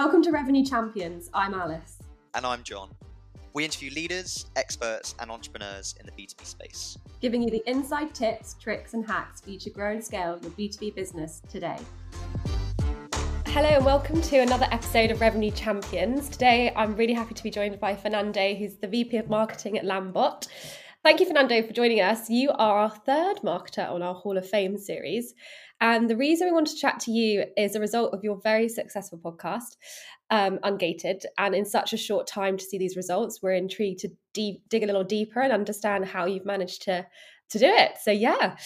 Welcome to Revenue Champions. I'm Alice. And I'm John. We interview leaders, experts, and entrepreneurs in the B2B space, giving you the inside tips, tricks, and hacks for you to grow and scale your B2B business today. Hello and welcome to another episode of Revenue Champions. Today I'm really happy to be joined by Fernando, who's the VP of Marketing at Landbot. Thank you, Fernando, for joining us. You are our third marketer on our Hall of Fame series. And the reason we want to chat to you is a result of your very successful podcast, um, Ungated. And in such a short time to see these results, we're intrigued to deep, dig a little deeper and understand how you've managed to to do it. So yeah,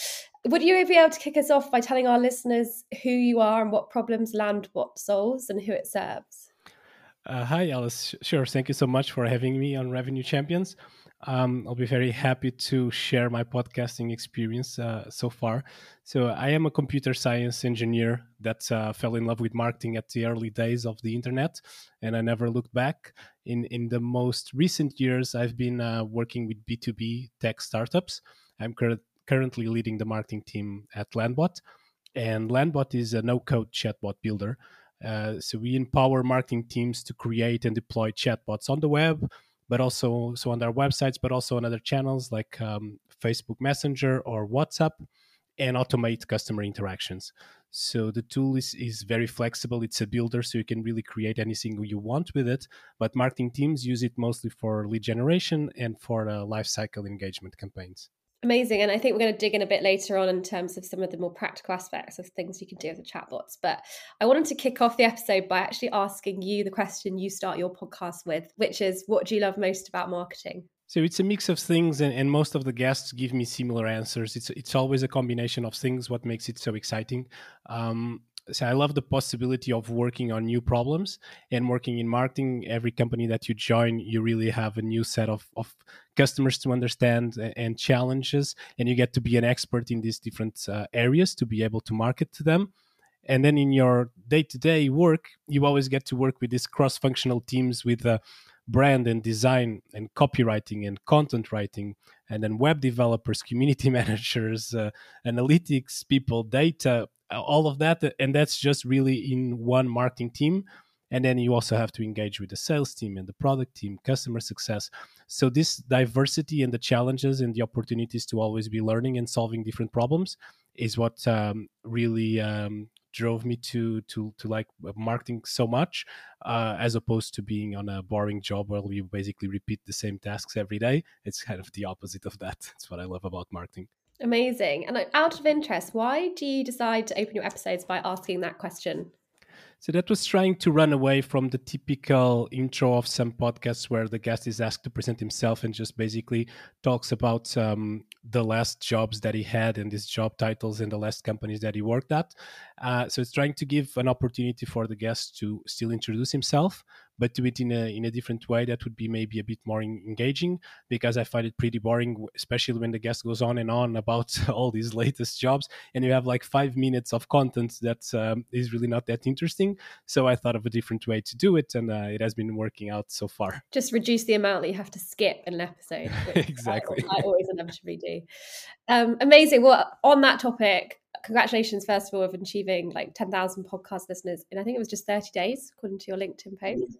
would you be able to kick us off by telling our listeners who you are and what problems Landbot solves and who it serves? Uh, hi, Alice. Sure. Thank you so much for having me on Revenue Champions. Um, I'll be very happy to share my podcasting experience uh, so far. So, I am a computer science engineer that uh, fell in love with marketing at the early days of the internet, and I never looked back. In in the most recent years, I've been uh, working with B two B tech startups. I'm cur- currently leading the marketing team at Landbot, and Landbot is a no code chatbot builder. Uh, so we empower marketing teams to create and deploy chatbots on the web but also so on their websites, but also on other channels like um, Facebook Messenger or WhatsApp, and automate customer interactions. So the tool is, is very flexible. It's a builder, so you can really create anything you want with it. But marketing teams use it mostly for lead generation and for uh, lifecycle engagement campaigns. Amazing. And I think we're going to dig in a bit later on in terms of some of the more practical aspects of things you can do with the chatbots. But I wanted to kick off the episode by actually asking you the question you start your podcast with, which is what do you love most about marketing? So it's a mix of things, and, and most of the guests give me similar answers. It's it's always a combination of things. What makes it so exciting? Um, so I love the possibility of working on new problems and working in marketing. Every company that you join, you really have a new set of, of customers to understand and challenges, and you get to be an expert in these different uh, areas to be able to market to them. And then in your day to day work, you always get to work with these cross functional teams with uh, brand and design and copywriting and content writing, and then web developers, community managers, uh, analytics people, data all of that and that's just really in one marketing team and then you also have to engage with the sales team and the product team customer success so this diversity and the challenges and the opportunities to always be learning and solving different problems is what um, really um, drove me to to to like marketing so much uh, as opposed to being on a boring job where you basically repeat the same tasks every day it's kind of the opposite of that that's what i love about marketing Amazing. And out of interest, why do you decide to open your episodes by asking that question? So that was trying to run away from the typical intro of some podcasts where the guest is asked to present himself and just basically talks about um, the last jobs that he had and his job titles and the last companies that he worked at. Uh, so it's trying to give an opportunity for the guest to still introduce himself, but do it in a in a different way that would be maybe a bit more engaging because I find it pretty boring, especially when the guest goes on and on about all these latest jobs, and you have like five minutes of content that um, is really not that interesting. So I thought of a different way to do it, and uh, it has been working out so far. Just reduce the amount that you have to skip in an episode. exactly. I, I, always inevitably do. Um, amazing. Well, on that topic, congratulations first of all of achieving like 10,000 podcast listeners and I think it was just 30 days according to your LinkedIn post.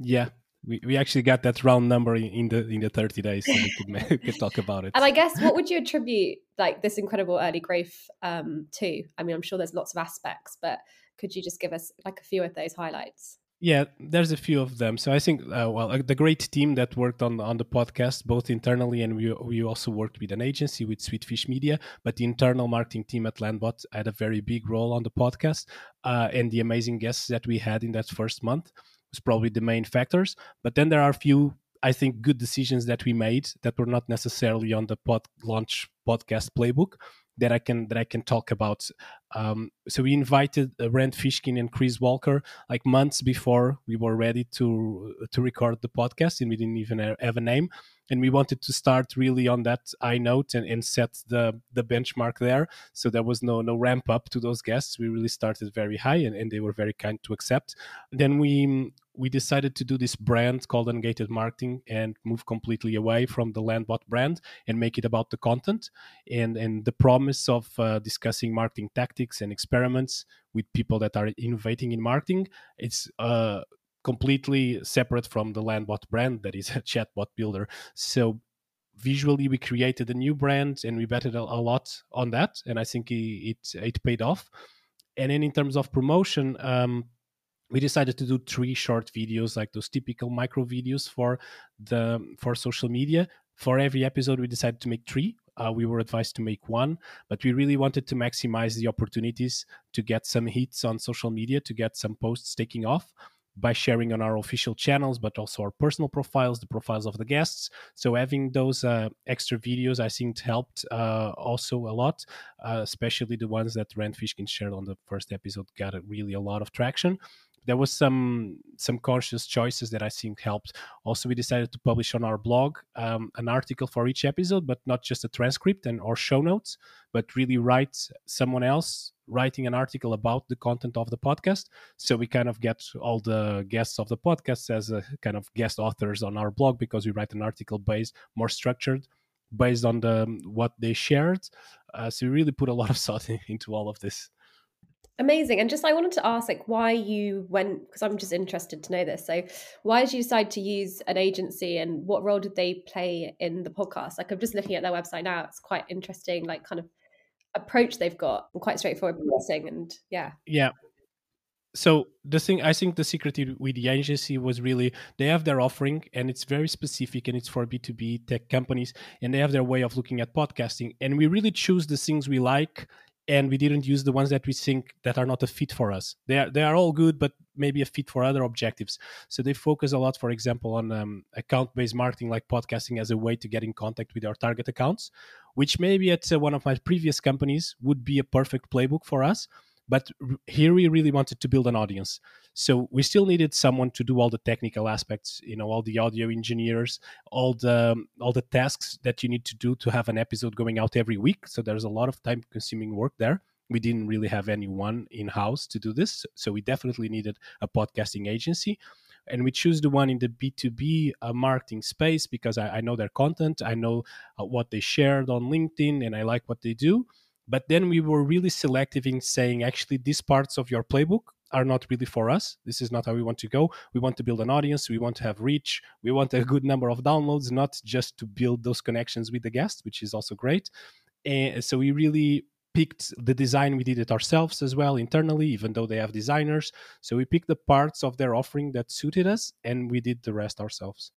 Yeah. We, we actually got that round number in the in the 30 days so we could, we could talk about it. And I guess what would you attribute like this incredible early growth um, to? I mean, I'm sure there's lots of aspects, but could you just give us like a few of those highlights? Yeah, there's a few of them. So I think, uh, well, uh, the great team that worked on on the podcast, both internally and we we also worked with an agency with Sweetfish Media, but the internal marketing team at Landbot had a very big role on the podcast, uh, and the amazing guests that we had in that first month was probably the main factors. But then there are a few, I think, good decisions that we made that were not necessarily on the pod launch podcast playbook that I can that I can talk about. Um, so we invited uh, Rand Fishkin and Chris Walker like months before we were ready to to record the podcast, and we didn't even have a name. And we wanted to start really on that high note and, and set the the benchmark there. So there was no no ramp up to those guests. We really started very high, and, and they were very kind to accept. Then we we decided to do this brand called Ungated Marketing and move completely away from the Landbot brand and make it about the content and and the promise of uh, discussing marketing tactics and experiments with people that are innovating in marketing. It's uh, completely separate from the Landbot brand that is a chatbot builder. So visually we created a new brand and we betted a, lot on that and i think it, it, it paid off and then in terms of promotion um, we decided to do three short videos like those typical micro videos for the for social media. For every episode we decided to make three. Uh, we were advised to make one but we really wanted to maximize the opportunities to get some hits on social media to get some posts taking off by sharing on our official channels, but also our personal profiles, the profiles of the guests. So having those uh, extra videos, I think, helped uh, also a lot, uh, especially the ones that Rand Fishkin shared on the first episode got a, really a lot of traction there was some some conscious choices that I think helped. Also, we decided to publish on our blog um, an article for each episode, but not just a transcript and or show notes, but really write someone else writing an article about the content of the podcast. So we kind of get all the guests of the podcast as a kind of guest authors on our blog because we write an article based more structured based on the what they shared. Uh, so we really put a lot of thought into all of this. Amazing. And just I wanted to ask like why you went because I'm just interested to know this. So why did you decide to use an agency and what role did they play in the podcast? Like I'm just looking at their website now. It's quite interesting, like kind of approach they've got and quite straightforward pricing and yeah. Yeah. So the thing I think the secret with the agency was really they have their offering and it's very specific and it's for B2B tech companies and they have their way of looking at podcasting and we really choose the things we like and we didn't use the ones that we think that are not a fit for us. They are they are all good, but maybe a fit for other objectives. So they focus a lot, for example, on um, account based marketing, like podcasting, as a way to get in contact with our target accounts, which maybe at uh, one of my previous companies would be a perfect playbook for us. But here we really wanted to build an audience. So we still needed someone to do all the technical aspects, you know, all the audio engineers, all the all the tasks that you need to do to have an episode going out every week. So there's a lot of time consuming work there. We didn't really have anyone in house to do this, so we definitely needed a podcasting agency and we choose the one in the b2b uh, marketing space because I, I, know their content i know uh, what they shared on linkedin and i like what they do but then we were really selective in saying, actually, these parts of your playbook are not really for us. This is not how we want to go. We want to build an audience. We want to have reach. We want a good number of downloads, not just to build those connections with the guests, which is also great. And so we really picked the design. We did it ourselves as well internally, even though they have designers. So we picked the parts of their offering that suited us, and we did the rest ourselves.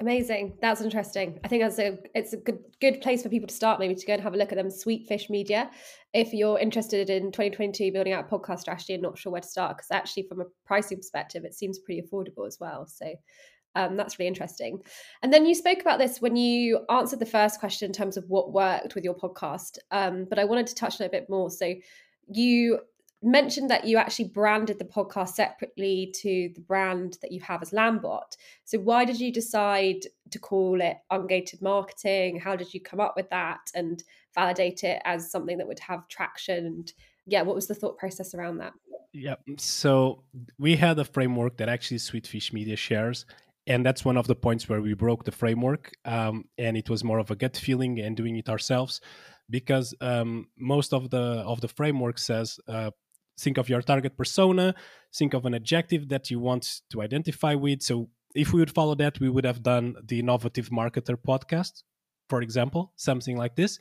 Amazing. That's interesting. I think that's a it's a good good place for people to start maybe to go and have a look at them Sweetfish Media if you're interested in 2022 building out a podcast strategy and not sure where to start because actually from a pricing perspective it seems pretty affordable as well. So um, that's really interesting. And then you spoke about this when you answered the first question in terms of what worked with your podcast. Um, but I wanted to touch on it a bit more. So you mentioned that you actually branded the podcast separately to the brand that you have as Landbot. So why did you decide to call it Ungated Marketing? How did you come up with that and validate it as something that would have traction? And yeah, what was the thought process around that? Yeah, so we had a framework that actually Sweetfish Media shares. And that's one of the points where we broke the framework. Um, and it was more of a gut feeling and doing it ourselves because um, most of the of the framework says uh, think of your target persona think of an adjective that you want to identify with. So if we would follow that we would have done the innovative marketer podcast for example something like this.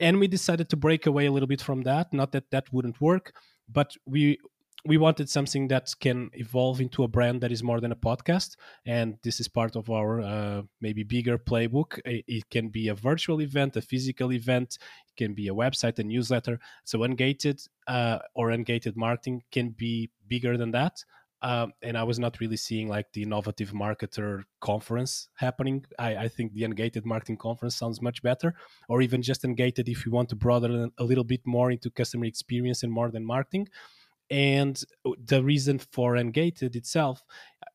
And we decided to break away a little bit from that. Not that that wouldn't work but we we wanted something that can evolve into a brand that is more than a podcast and this is part of our uh, maybe bigger playbook. It can be a virtual event a physical event it can be a website a newsletter. So ungated uh, or ungated marketing can be bigger than that um, and I was not really seeing like the innovative marketer conference happening. I, I, think the ungated marketing conference sounds much better, or even just ungated if you want to broaden a little bit more into customer experience and more than marketing and the reason for ungated itself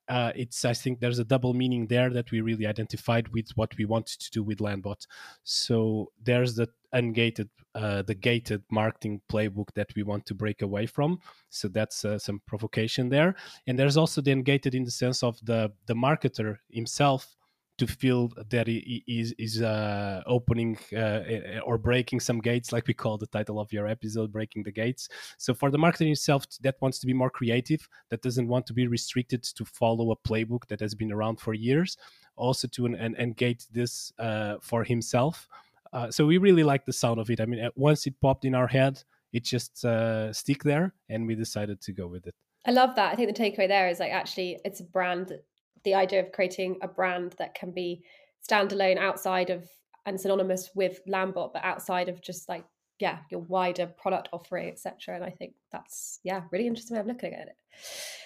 uh, it's I think there's a double meaning there that we really identified with what we wanted to do with Landbot. So there's the ungated, uh, the gated marketing playbook that we want to break away from. So that's uh, some provocation there, and there's also the ungated in the sense of the the marketer himself to feel that he is is uh, opening uh, or breaking some gates, like we call the title of your episode, "Breaking the Gates." So for the marketer himself, that wants to be more creative, that doesn't want to be restricted to follow a playbook that has been around for years, also to engage this uh, for himself. Uh, so we really like the sound of it. I mean, once it popped in our head, it just uh, stick there, and we decided to go with it. I love that. I think the takeaway there is like actually it's a brand the idea of creating a brand that can be standalone outside of and synonymous with Landbot, but outside of just like yeah your wider product offering, etc. And I think that's yeah really interesting way of looking at it.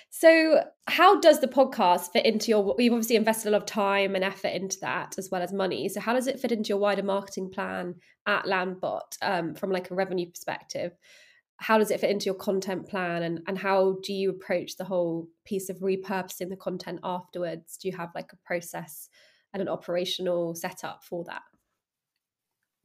So, how does the podcast fit into your? We've obviously invested a lot of time and effort into that, as well as money. So, how does it fit into your wider marketing plan at Landbot um, from like a revenue perspective? How does it fit into your content plan and, and how do you approach the whole piece of repurposing the content afterwards? Do you have like a process and an operational setup for that?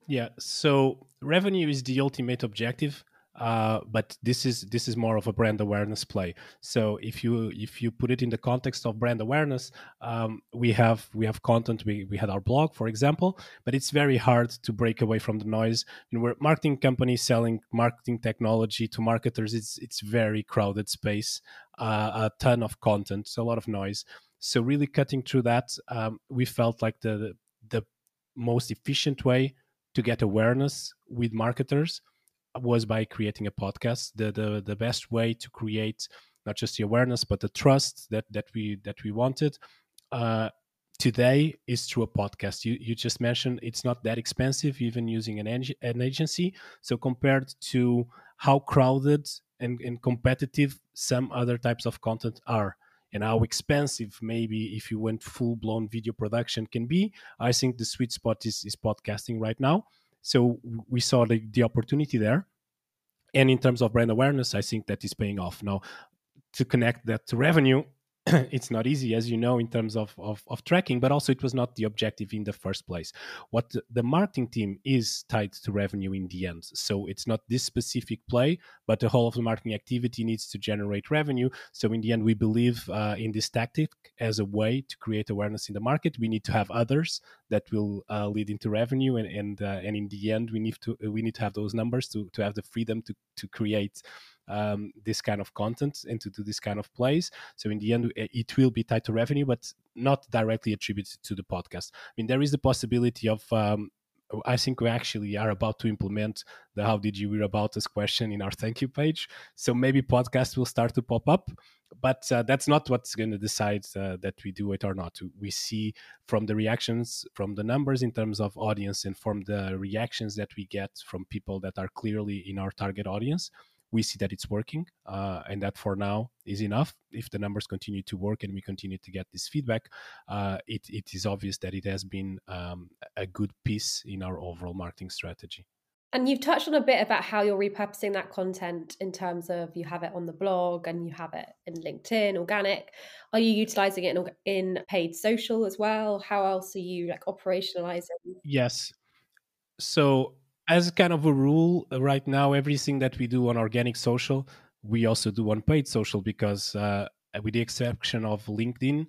Yeah so revenue is the ultimate objective uh, but this is this is more of a brand awareness play. So if you if you put it in the context of brand awareness, um, we have we have content. We we had our blog, for example, but it's very hard to break away from the noise. And we're marketing companies selling marketing technology to marketers. It's it's very crowded space, uh, a ton of content, so a lot of noise. So really cutting through that, um, we felt like the the most efficient way to get awareness with marketers was by creating a podcast. The the the best way to create not just the awareness but the trust that that we that we wanted uh, today is through a podcast. You you just mentioned it's not that expensive even using an eng- an agency. So compared to how crowded and, and competitive some other types of content are and how expensive maybe if you went full blown video production can be, I think the sweet spot is is podcasting right now. So we saw the, the opportunity there. And in terms of brand awareness, I think that is paying off. Now, to connect that to revenue, it's not easy, as you know, in terms of, of, of, tracking, but also it was not the objective in the first place. What the, marketing team is tied to revenue in the end. So it's not this specific play, but the whole of the marketing activity needs to generate revenue. So in the end, we believe uh, in this tactic as a way to create awareness in the market. We need to have others that will uh, lead into revenue, and and uh, and in the end, we need to we need to have those numbers to to have the freedom to to create um, this kind of content and to do this kind of plays. So in the end, it will be tied to revenue, but not directly attributed to the podcast. I mean, there is the possibility of um, I think we actually are about to implement the how did you hear about us question in our thank you page. So maybe podcast will start to pop up, but uh, that's not what's going to decide uh, that we do it or not. We see from the reactions, from the numbers in terms of audience, and from the reactions that we get from people that are clearly in our target audience we see that it's working uh, and that for now is enough. If the numbers continue to work and we continue to get this feedback uh, it, it is obvious that it has been um, a good piece in our overall marketing strategy. And you've touched on a bit about how you're repurposing that content in terms of you have it on the blog and you have it in linkedin organic. Are you utilizing it in, in paid social as well? How else are you like operationalizing? Yes. So as kind of a rule uh, right now everything that we do on organic social we also do on paid social because uh, with the exception of linkedin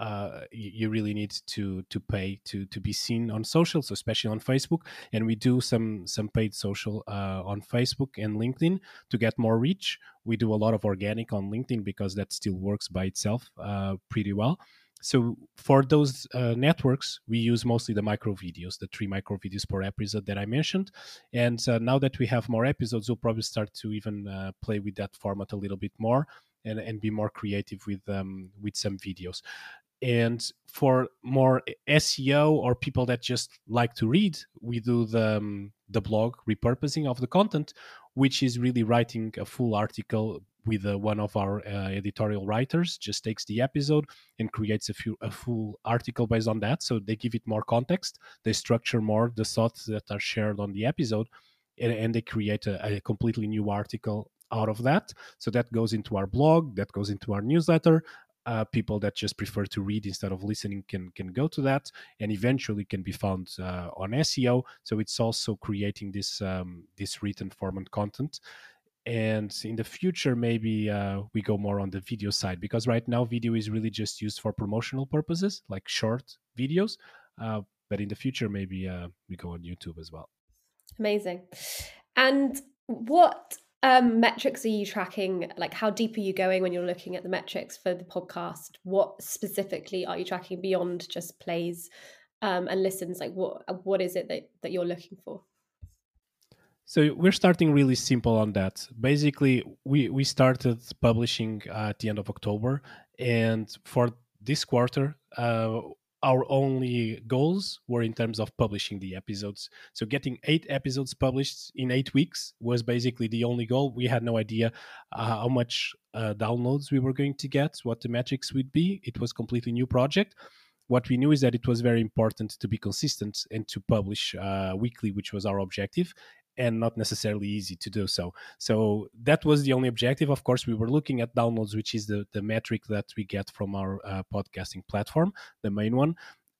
uh, you, really need to to pay to to be seen on social, so especially on Facebook. And we do some some paid social uh, on Facebook and LinkedIn to get more reach. We do a lot of organic on LinkedIn because that still works by itself uh, pretty well so for those uh, networks we use mostly the micro videos the three micro videos per episode that i mentioned. And uh, now that we have more episodes we'll probably start to even uh, play with that format a little bit more and, and be more creative with um, with some videos. And for more SEO or people that just like to read, we do the um, the blog repurposing of the content, which is really writing a full article with uh, one of our uh, editorial writers just takes the episode and creates a, few, a full article based on that. So they give it more context they structure more the thoughts that are shared on the episode and, and they create a, a, completely new article out of that. So that goes into our blog that goes into our newsletter. Uh, people that just prefer to read instead of listening can can go to that and eventually can be found uh, on seo so it's also creating this um, this written format content and in the future maybe uh, we go more on the video side because right now video is really just used for promotional purposes like short videos uh, but in the future maybe uh, we go on youtube as well amazing and what um, metrics are you tracking? Like, how deep are you going when you're looking at the metrics for the podcast? What specifically are you tracking beyond just plays um, and listens? Like, what what is it that, that you're looking for? So we're starting really simple on that. Basically, we we started publishing uh, at the end of October, and for this quarter, uh, our only goals were in terms of publishing the episodes. So getting eight episodes published in eight weeks was basically the only goal. We had no idea uh, how much uh, downloads we were going to get, what the metrics would be. It was completely new project. What we knew is that it was very important to be consistent and to publish uh, weekly, which was our objective and not necessarily easy to do so. So that was the only objective. Of course, we were looking at downloads, which is the, the metric that we get from our uh, podcasting platform, the main one.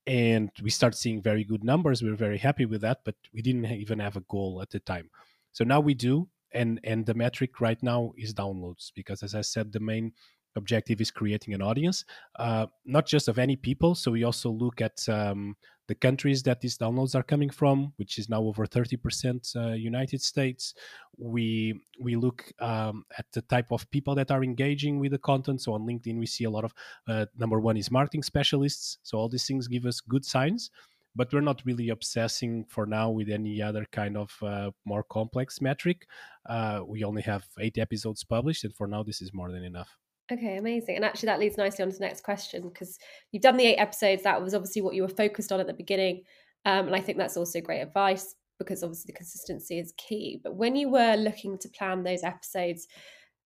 And we start seeing very good numbers. We are very happy with that, but we didn't even have a goal at the time. So now we do. And, and the metric right now is downloads because, as I said, the main objective is creating an audience, uh, not just of any people. So we also look at um, the countries that these downloads are coming from, which is now over 30% uh, United States. We we look um, at the type of people that are engaging with the content. So on LinkedIn, we see a lot of uh, number one is marketing specialists. So all these things give us good signs. But we're not really obsessing for now with any other kind of uh, more complex metric. Uh, we only have eight episodes published, and for now, this is more than enough. Okay, amazing. And actually, that leads nicely on to the next question because you've done the eight episodes. That was obviously what you were focused on at the beginning. Um, and I think that's also great advice because obviously the consistency is key. But when you were looking to plan those episodes,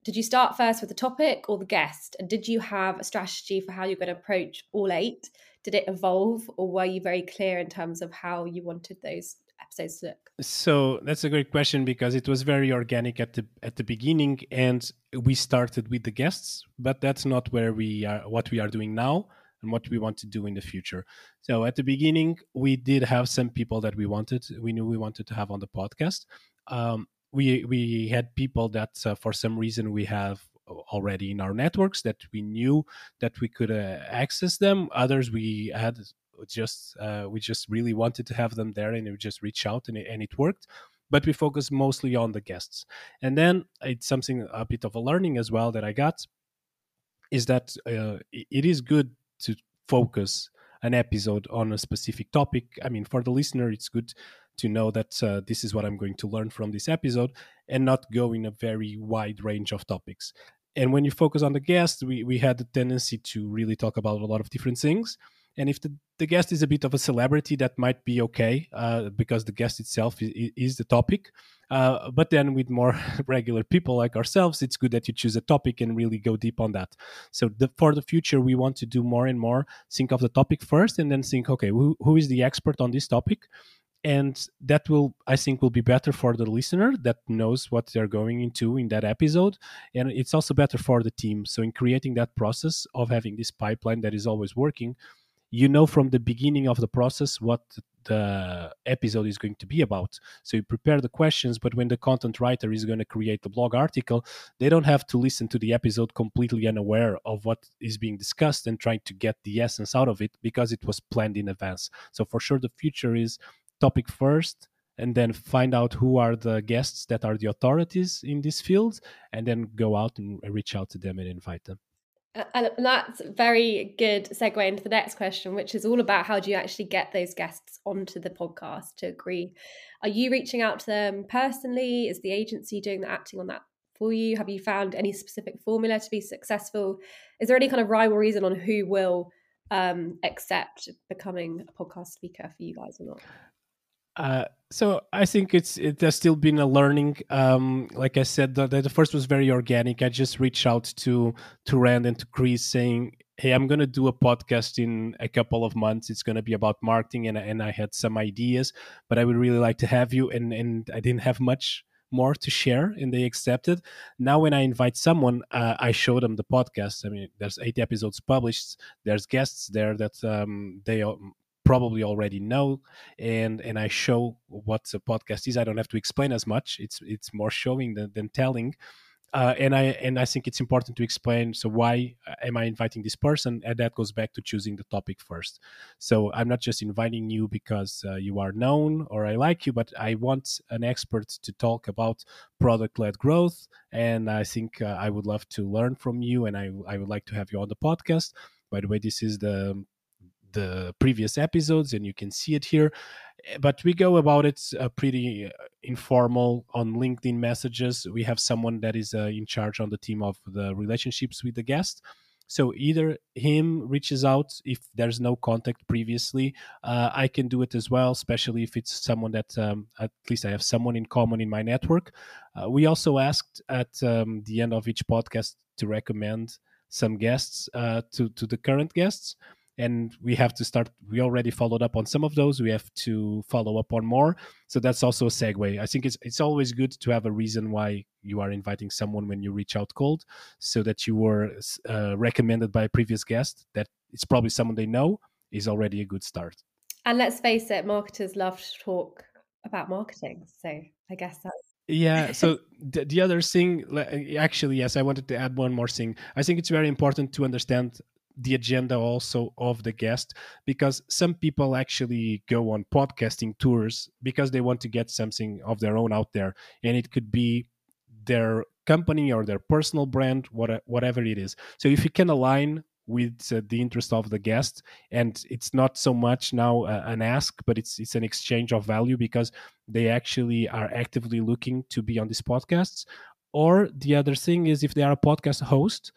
did you start first with the topic or the guest? And did you have a strategy for how you're going to approach all eight? Did it evolve or were you very clear in terms of how you wanted those episodes look? So that's a great question because it was very organic at the at the beginning, and we started with the guests, but that's not where we are. What we are doing now and what we want to do in the future. So at the beginning, we did have some people that we wanted. We knew we wanted to have on the podcast. Um, we we had people that uh, for some reason we have already in our networks that we knew that we could uh, access them others we had just uh, we just really wanted to have them there and we just reach out and it, and it worked but we focus mostly on the guests. And then it's something a bit of a learning as well that i got is that uh, it is good to focus an episode on a specific topic. I mean for the listener it's good to know that uh, this is what i'm going to learn from this episode and not go in a very wide range of topics. And when you focus on the guest we, we had the tendency to really talk about a lot of different things and if the, the guest is a bit of a celebrity, that might be okay uh, because the guest itself is, is the topic. Uh, but then with more regular people like ourselves, it's good that you choose a topic and really go deep on that. So the, for the future, we want to do more and more. Think of the topic first, and then think, okay, who, who is the expert on this topic? and that will i think will be better for the listener that knows what they're going into in that episode and it's also better for the team so in creating that process of having this pipeline that is always working you know from the beginning of the process what the episode is going to be about. So you prepare the questions, but when the content writer is going to create the blog article, they don't have to listen to the episode completely unaware of what is being discussed and trying to get the essence out of it because it was planned in advance. So for sure, the future is topic first. And then find out who are the guests that are the authorities in this field, and then go out and reach out to them and invite them. And that's a very good segue into the next question, which is all about how do you actually get those guests onto the podcast to agree? Are you reaching out to them personally? Is the agency doing the acting on that for you? Have you found any specific formula to be successful? Is there any kind of rhyme or reason on who will um, accept becoming a podcast speaker for you guys or not? Uh, so I think it's it has still been a learning. Um, like I said, the, the first was very organic. I just reached out to to Rand and to Chris saying, "Hey, I'm going to do a podcast in a couple of months. It's going to be about marketing, and and I had some ideas, but I would really like to have you." And and I didn't have much more to share and they accepted now when i invite someone uh, i show them the podcast i mean there's eight episodes published there's guests there that um, they probably already know and and i show what a podcast is i don't have to explain as much it's it's more showing than, than telling uh, and I and I think it's important to explain. So why am I inviting this person? And that goes back to choosing the topic first. So I'm not just inviting you because uh, you are known or I like you, but I want an expert to talk about product-led growth. And I think uh, I would love to learn from you, and I I would like to have you on the podcast. By the way, this is the the previous episodes and you can see it here. Eh, but we go about it uh, pretty uh, informal on linkedin messages. We have someone that is uh, in charge on the team of the relationships with the guest. So either him reaches out if there's no contact previously uh, i can do it as well especially if it's someone that um, at least i have someone in common in my network. Uh, we also asked at um, the end of each podcast to recommend some guests uh, to to the current guests and we have to start we already followed up on some of those. We have to follow up on more. So that's also a segue. I think it's it's always good to have a reason why you are inviting someone when you reach out cold so that you were uh, recommended by a previous guest that it's probably someone they know is already a good start. And let's face it marketers love to talk about marketing so i guess that's yeah so the, the other thing actually yes i wanted to add one more thing. I think it's very important to understand the agenda also of the guest because some people actually go on podcasting tours because they want to get something of their own out there. And it could be their company or their personal brand whatever it is. So if you can align with uh, the interest of the guest and it's not so much now uh, an ask but it's it's an exchange of value because they actually are actively looking to be on these podcasts. Or the other thing is if they are a podcast host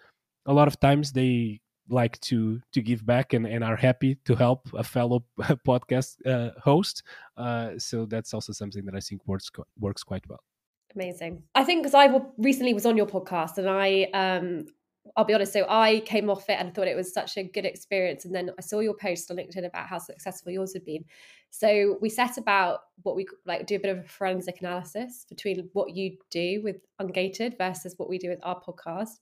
a lot of times they like to to give back and, and are happy to help a fellow podcast uh, host. Uh, so that's also something that I think works works quite well. Amazing. I think because I recently was on your podcast and I um I'll be honest, so I came off it and thought it was such a good experience. And then I saw your post on LinkedIn about how successful yours had been. So we set about what we like do a bit of a forensic analysis between what you do with Ungated versus what we do with our podcast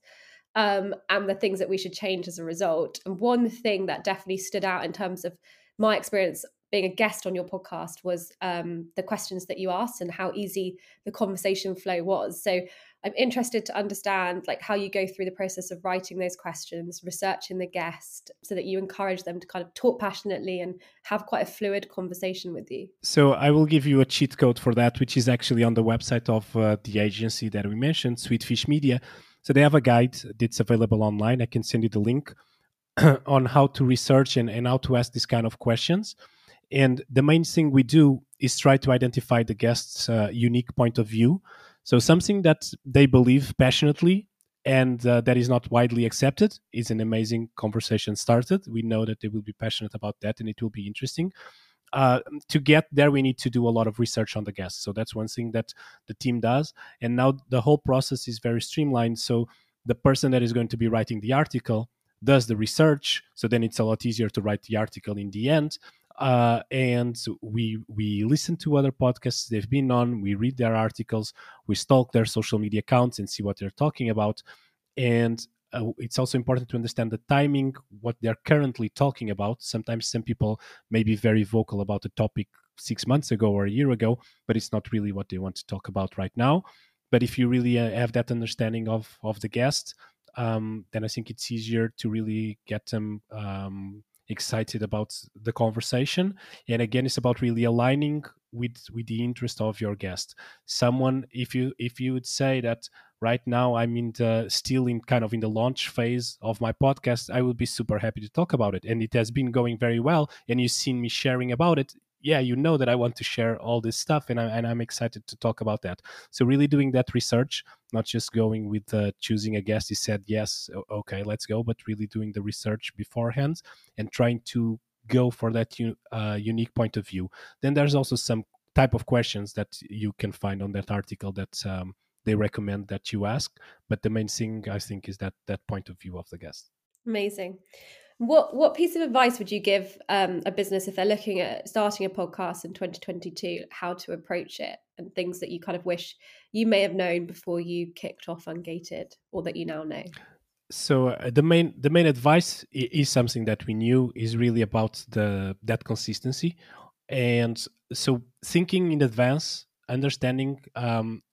um, and the things that we should change as a result. And one thing that definitely stood out in terms of my experience being a guest on your podcast was um, the questions that you asked and how easy the conversation flow was. So I'm interested to understand like how you go through the process of writing those questions, researching the guest, so that you encourage them to kind of talk passionately and have quite a fluid conversation with you. So I will give you a cheat code for that, which is actually on the website of uh, the agency that we mentioned, Sweetfish Media. So they have a guide that's available online. I can send you the link on how to research and, and how to ask these kind of questions. And the main thing we do is try to identify the guest's uh, unique point of view. So something that they believe passionately and uh, that is not widely accepted is an amazing conversation started. We know that they will be passionate about that and it will be interesting uh, to get there, we need to do a lot of research on the guests. So that's one thing that the team does. And now the whole process is very streamlined. So the person that is going to be writing the article does the research. So then it's a lot easier to write the article in the end. Uh, and we we listen to other podcasts they've been on. We read their articles. We stalk their social media accounts and see what they're talking about. And uh, it's also important to understand the timing, what they're currently talking about. Sometimes some people may be very vocal about a topic six months ago or a year ago, but it's not really what they want to talk about right now. But if you really uh, have that understanding of of the guest, um, then I think it's easier to really get them um, excited about the conversation. And again, it's about really aligning with with the interest of your guest. Someone, if you if you would say that right now i'm in the still in kind of in the launch phase of my podcast i would be super happy to talk about it and it has been going very well and you've seen me sharing about it yeah you know that i want to share all this stuff and, I, and i'm excited to talk about that so really doing that research not just going with uh, choosing a guest he said yes okay let's go but really doing the research beforehand and trying to go for that uh, unique point of view then there's also some type of questions that you can find on that article that um, they recommend that you ask. But the main thing I think is that that point of view of the guest. Amazing. What what piece of advice would you give um, a business if they're looking at starting a podcast in 2022? How to approach it? and things that you kind of wish you may have known before you kicked off Ungated or that you now know? So uh, the main the main advice is something that we knew is really about the that consistency, and so thinking in advance, understanding um,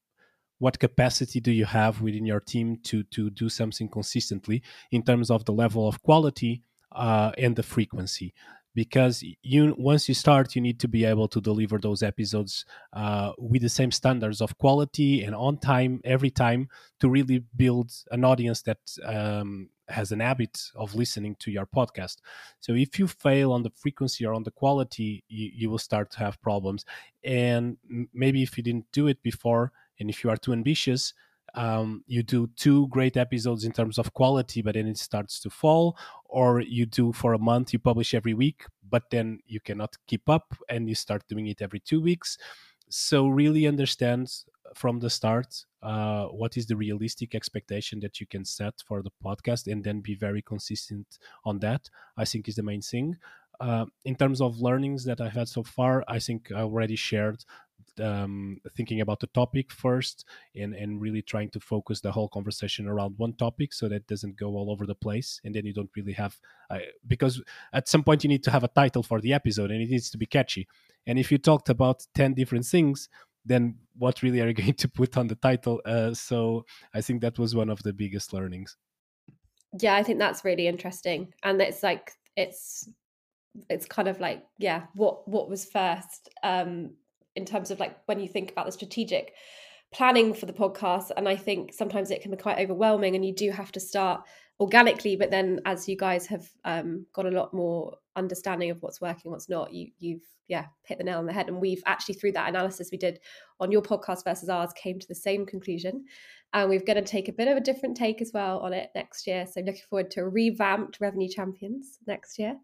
what capacity do you have within your team to to do something consistently in terms of the level of quality uh, and the frequency. Because you once you start you need to be able to deliver those episodes uh, with the same standards of quality and on time every time to really build an audience that um, has an habit of listening to your podcast. So if you fail on the frequency or on the quality you, you will start to have problems. And maybe if you didn't do it before and if you are too ambitious um, you do two great episodes in terms of quality, but then it starts to fall, or you do for a month, you publish every week, but then you cannot keep up and you start doing it every two weeks. So, really understand from the start uh, what is the realistic expectation that you can set for the podcast and then be very consistent on that, I think is the main thing. Uh, in terms of learnings that I've had so far, I think I already shared um, thinking about the topic first and, and really trying to focus the whole conversation around one topic so that doesn't go all over the place. And then you don't really have uh, because at some point you need to have a title for the episode and it needs to be catchy. And if you talked about 10 different things then what really are you going to put on the title? Uh, so i think that was one of the biggest learnings. Yeah i think that's really interesting. And it's like it's it's kind of like yeah what what was first? Um in terms of like when you think about the strategic planning for the podcast and i think sometimes it can be quite overwhelming and you do have to start organically but then as you guys have um, got a lot more understanding of what's working what's not you you've yeah hit the nail on the head. And we've actually through that analysis we did on your podcast versus ours came to the same conclusion. And we're going to take a bit of a different take as well on it next year. So looking forward to revamped revenue champions next year.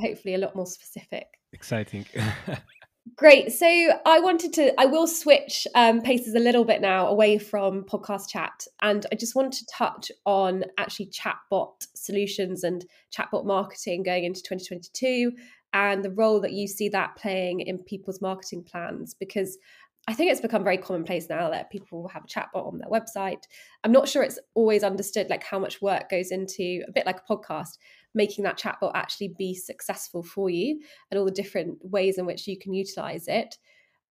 Hopefully a lot more specific. Exciting Great. So I wanted to, I will switch um, paces a little bit now away from podcast chat. And I just want to touch on actually chatbot solutions and chatbot marketing going into 2022 and the role that you see that playing in people's marketing plans. Because I think it's become very commonplace now that people have a chatbot on their website. I'm not sure it's always understood like how much work goes into a bit like a podcast, making that chatbot actually be successful for you and all the different ways in which you can utilize it.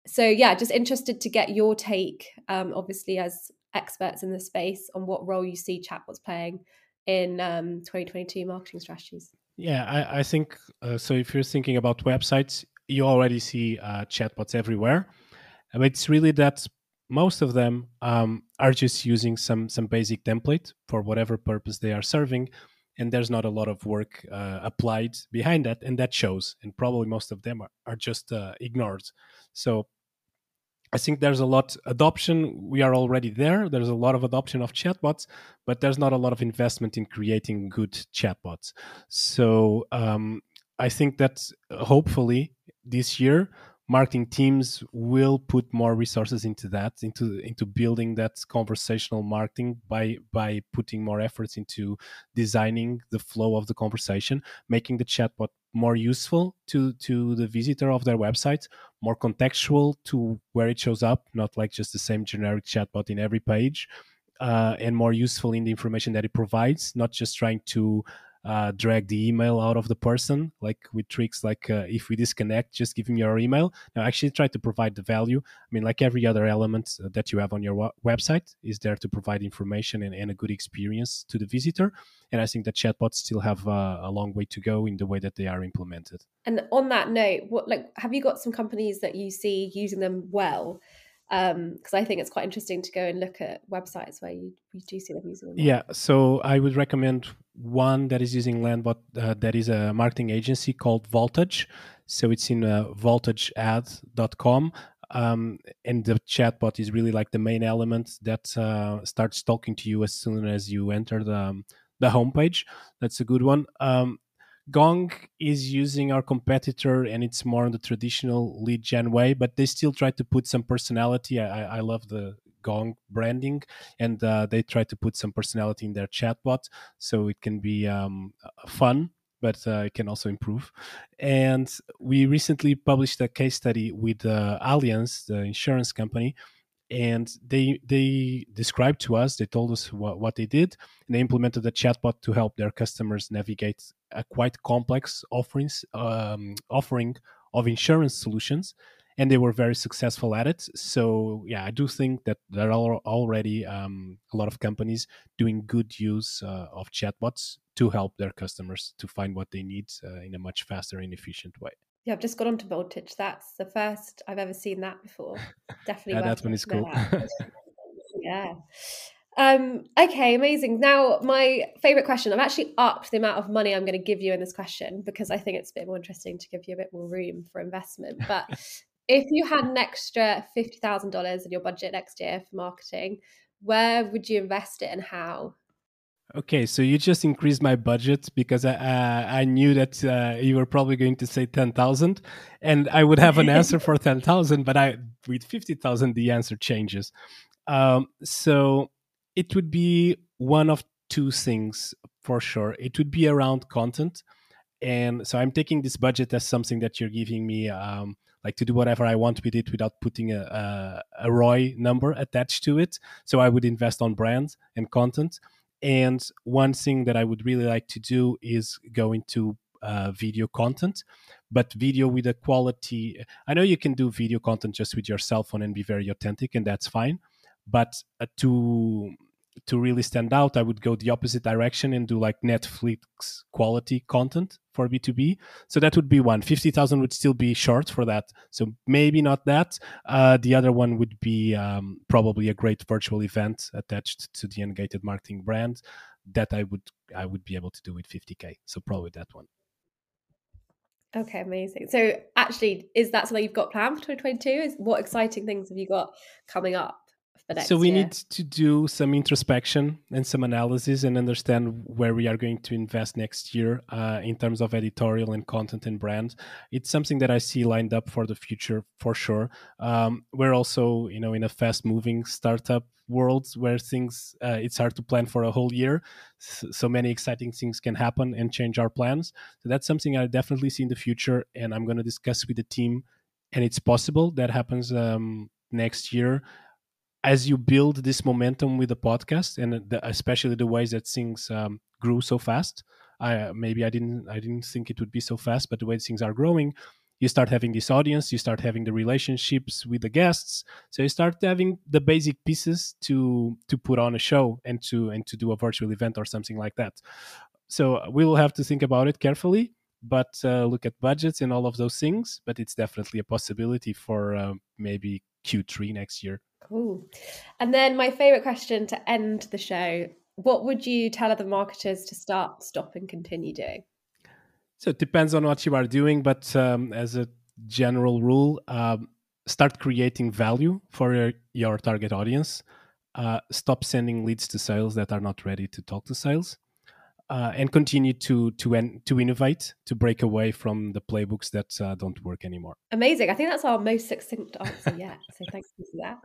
So, yeah, just interested to get your take, um, obviously, as experts in the space, on what role you see chatbots playing in um, 2022 marketing strategies. Yeah, I, I think uh, so. If you're thinking about websites, you already see uh, chatbots everywhere. But it's really that most of them um, are just using some some basic template for whatever purpose they are serving and there's not a lot of work uh, applied behind that and that shows and probably most of them are, are just uh, ignored. So i think there's a lot adoption we are already there there's a lot of adoption of chatbots but there's not a lot of investment in creating good chatbots. So um, i think that hopefully this year marketing teams will put more resources into that into into building that conversational marketing by by putting more efforts into designing the flow of the conversation making the chatbot more useful to to the visitor of their website more contextual to where it shows up not like just the same generic chatbot in every page uh, and more useful in the information that it provides not just trying to uh, drag the email out of the person, like with tricks like uh, if we disconnect, just give him your email. Now, actually try to provide the value. I mean, like every other element uh, that you have on your website is there to provide information and, and, a good experience to the visitor. And I think that chatbots still have uh, a long way to go in the way that they are implemented. And on that note, what like have you got some companies that you see using them well? Because um, I think it's quite interesting to go and look at websites where you, you do see them using. Yeah, so I would recommend one that is using Landbot uh, that is a marketing agency called Voltage. So it's in uh, voltagead.com. Um, and the chatbot is really like the main element that uh, starts talking to you as soon as you enter the, um, the homepage. That's a good one. Um, Gong is using our competitor, and it's more on the traditional lead gen way, but they still try to put some personality. I, I love the Gong branding, and uh, they try to put some personality in their chatbot, so it can be um, fun but uh, it can also improve. And we recently published a case study with uh, Allianz, the insurance company, and they they described to us they told us what, what they did and they implemented a chatbot to help their customers navigate a quite complex offerings um, offering of insurance solutions and they were very successful at it. So yeah i do think that there are already um, a lot of companies doing good use uh, of chatbots to help their customers to find what they need uh, in a much faster and efficient way yeah, I've just got onto Voltage. That's the first I've ever seen that before. Definitely. yeah, that one is cool. yeah. Um, okay, amazing. Now, my favorite question I've actually upped the amount of money I'm going to give you in this question because I think it's a bit more interesting to give you a bit more room for investment. But if you had an extra $50,000 in your budget next year for marketing, where would you invest it and how? Okay, so you just increased my budget because I uh, I knew that uh, you were probably going to say ten thousand, and I would have an answer for ten thousand, but I with fifty thousand the answer changes. Um, so it would be one of two things for sure. It would be around content, and so I'm taking this budget as something that you're giving me. Um, like to do whatever I want with it without putting a, a, a ROI number attached to it. So I would invest on brand and content and one thing that I would really like to do is go into uh, video content, but video with a quality. I know you can do video content just with your cell phone and be very authentic, and that's fine. But uh, to to really stand out, I would go the opposite direction and do like Netflix quality content for B2B. So that would be one. 50,000 would still be short for that. So maybe not that. Uh, the other one would be um, probably a great virtual event attached to the Ungated marketing brand that I would I would be able to do with 50k. So probably that one. Okay, amazing. So actually, is that something you've got planned for 2022? Is what exciting things have you got coming up? So we need to do some introspection and some analysis and understand where we are going to invest next year uh, in terms of editorial and content and brand. It's something that i see lined up for the future for sure. Um, we're also you know in a fast moving startup world where things uh, it's hard to plan for a whole year. So many exciting things can happen and change our plans. So that's something i definitely see in the future and i'm going to discuss with the team and it's possible that happens um, next year as you build this momentum with the podcast and the, especially the ways that things um, grew so fast i maybe i didn't i didn't think it would be so fast but the way things are growing you start having this audience you start having the relationships with the guests. So you start having the basic pieces to to put on a show and to and to do a virtual event or something like that. So we will have to think about it carefully but uh, look at budgets and all of those things but it's definitely a possibility for uh, maybe q3 next year Cool. And then my favorite question to end the show what would you tell other marketers to start, stop, and continue doing? So it depends on what you are doing, but um, as a general rule, um, start creating value for your, your target audience. Uh, stop sending leads to sales that are not ready to talk to sales uh, and continue to to en- to innovate to break away from the playbooks that uh, don't work anymore. Amazing! I think that's our most succinct answer yet. so thanks for that.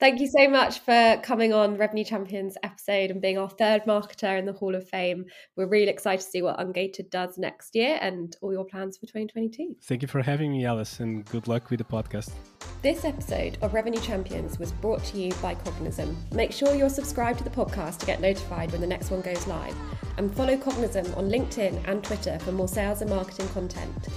Thank you so much for coming on Revenue Champions episode and being our third marketer in the Hall of Fame. We're really excited to see what Ungated does next year and all your plans for 2022. Thank you for having me, Alice, and good luck with the podcast. This episode of Revenue Champions was brought to you by Cognism. Make sure you're subscribed to the podcast to get notified when the next one goes live. And follow Cognism on LinkedIn and Twitter for more sales and marketing content.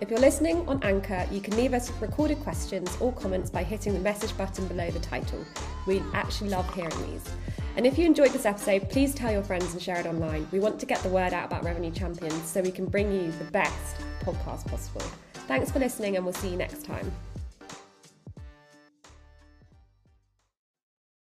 If you're listening on Anchor, you can leave us recorded questions or comments by hitting the message button below the title. We actually love hearing these. And if you enjoyed this episode, please tell your friends and share it online. We want to get the word out about Revenue Champions so we can bring you the best podcast possible. Thanks for listening, and we'll see you next time.